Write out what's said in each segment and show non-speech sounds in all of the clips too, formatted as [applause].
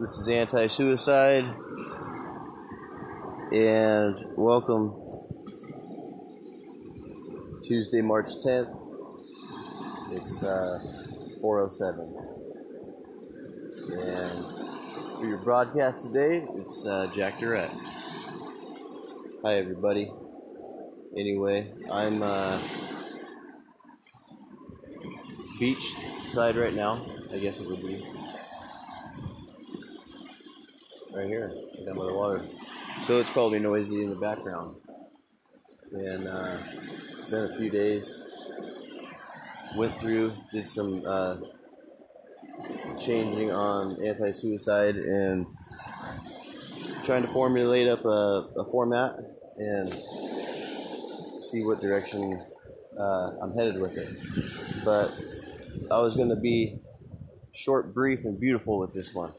This is Anti Suicide, and welcome Tuesday, March 10th. It's uh, 407. And for your broadcast today, it's uh, Jack Durrett. Hi, everybody. Anyway, I'm uh, beach side right now, I guess it would be right here, down by the water. So it's probably noisy in the background. And uh, it's been a few days. Went through, did some uh, changing on anti-suicide and trying to formulate up a, a format and see what direction uh, I'm headed with it. But I was going to be short, brief, and beautiful with this one.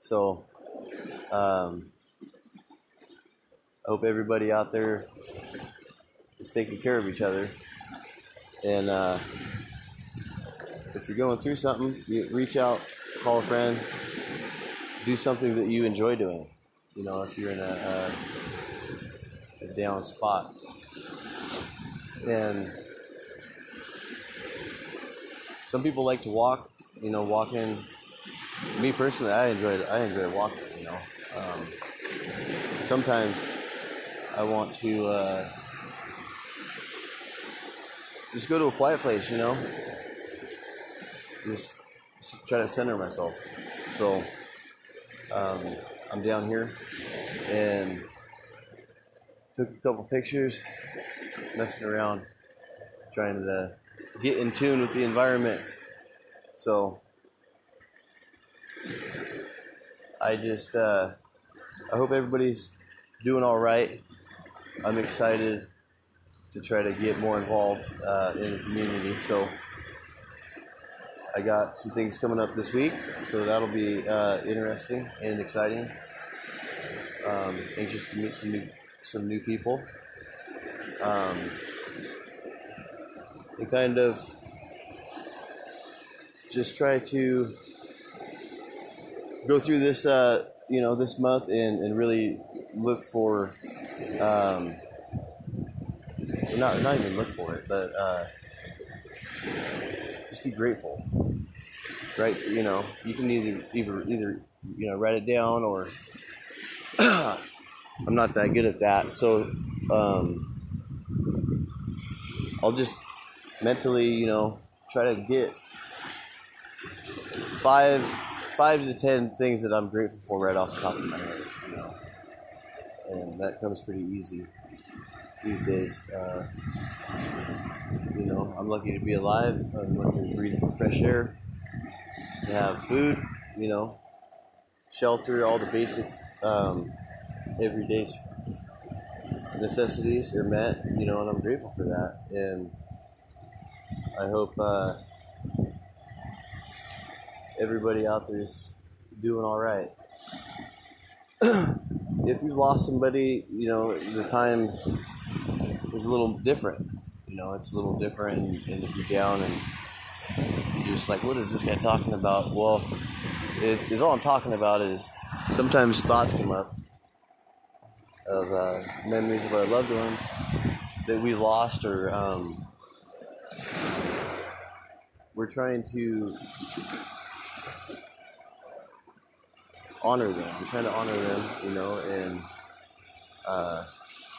So um, I hope everybody out there is taking care of each other. And uh, if you're going through something, reach out, call a friend, do something that you enjoy doing. You know, if you're in a, a, a down spot. And some people like to walk, you know, walking. Me personally, I enjoy I enjoy walking. You know, um, sometimes I want to uh, just go to a quiet place, you know, just try to center myself. So um, I'm down here and took a couple pictures, messing around, trying to get in tune with the environment. So I just uh, I hope everybody's doing all right. I'm excited to try to get more involved uh, in the community. So I got some things coming up this week, so that'll be uh, interesting and exciting. Um, anxious to meet some new some new people. Um, and kind of just try to go through this, uh, you know, this month and, and really look for, um, not not even look for it, but uh, just be grateful. Right? You know, you can either either either you know write it down or [clears throat] I'm not that good at that, so um, I'll just mentally, you know, try to get five five to ten things that I'm grateful for right off the top of my head, you know, and that comes pretty easy these days. Uh, you know, I'm lucky to be alive. I'm lucky to breathe fresh air, to have food, you know, shelter, all the basic um, everyday necessities are met, you know, and I'm grateful for that. And I hope uh, everybody out there is doing all right. [clears throat] if you've lost somebody, you know, the time is a little different. You know, it's a little different, and, if you're down and you're just like, what is this guy talking about? Well, it is all I'm talking about is sometimes thoughts come up of uh, memories of our loved ones that we lost or um, we're trying to honor them. We're trying to honor them, you know, and uh,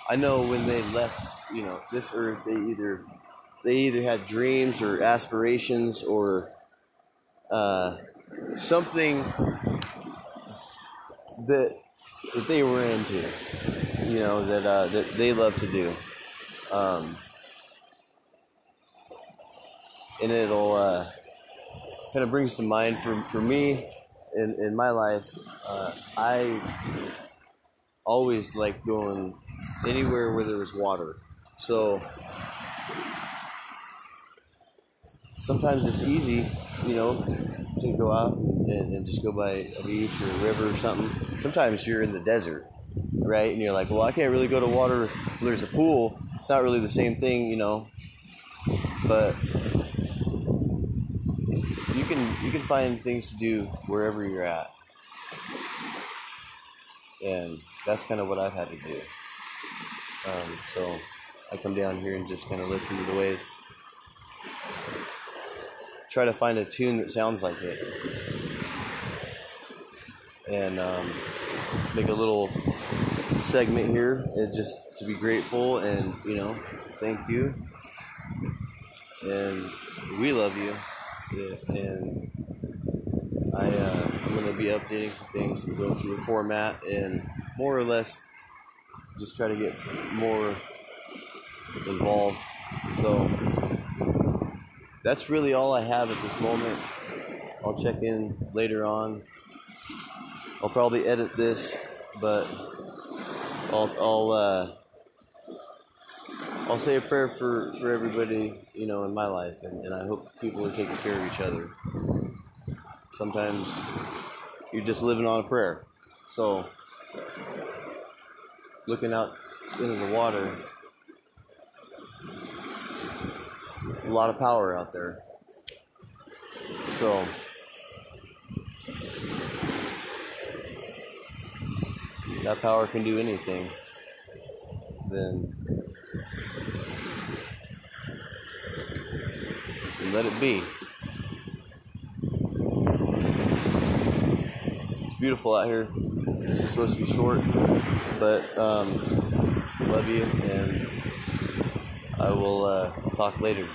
I know when they left, you know, this earth, they either they either had dreams or aspirations or uh, something that that they were into, you know, that uh, that they love to do. Um, and it'll uh, kind of brings to mind for, for me in, in my life, uh, I always like going anywhere where there was water. So sometimes it's easy, you know, to go out and, and just go by a beach or a river or something. Sometimes you're in the desert, right? And you're like, well, I can't really go to water. There's a pool. It's not really the same thing, you know. But you can you can find things to do wherever you're at. And that's kind of what I've had to do. Um, so I come down here and just kind of listen to the waves. Try to find a tune that sounds like it. And um, make a little segment here and just to be grateful and, you know, thank you. And we love you. Yeah, and I, uh, I'm going to be updating some things and go through a format and more or less just try to get more involved. So that's really all I have at this moment. I'll check in later on. I'll probably edit this, but I'll I'll uh, I'll say a prayer for, for everybody, you know, in my life, and, and I hope people are taking care of each other. Sometimes you're just living on a prayer. So looking out into the water, there's a lot of power out there. So that power can do anything, then let it be. It's beautiful out here. This is supposed to be short, but um, love you, and I will uh, talk later.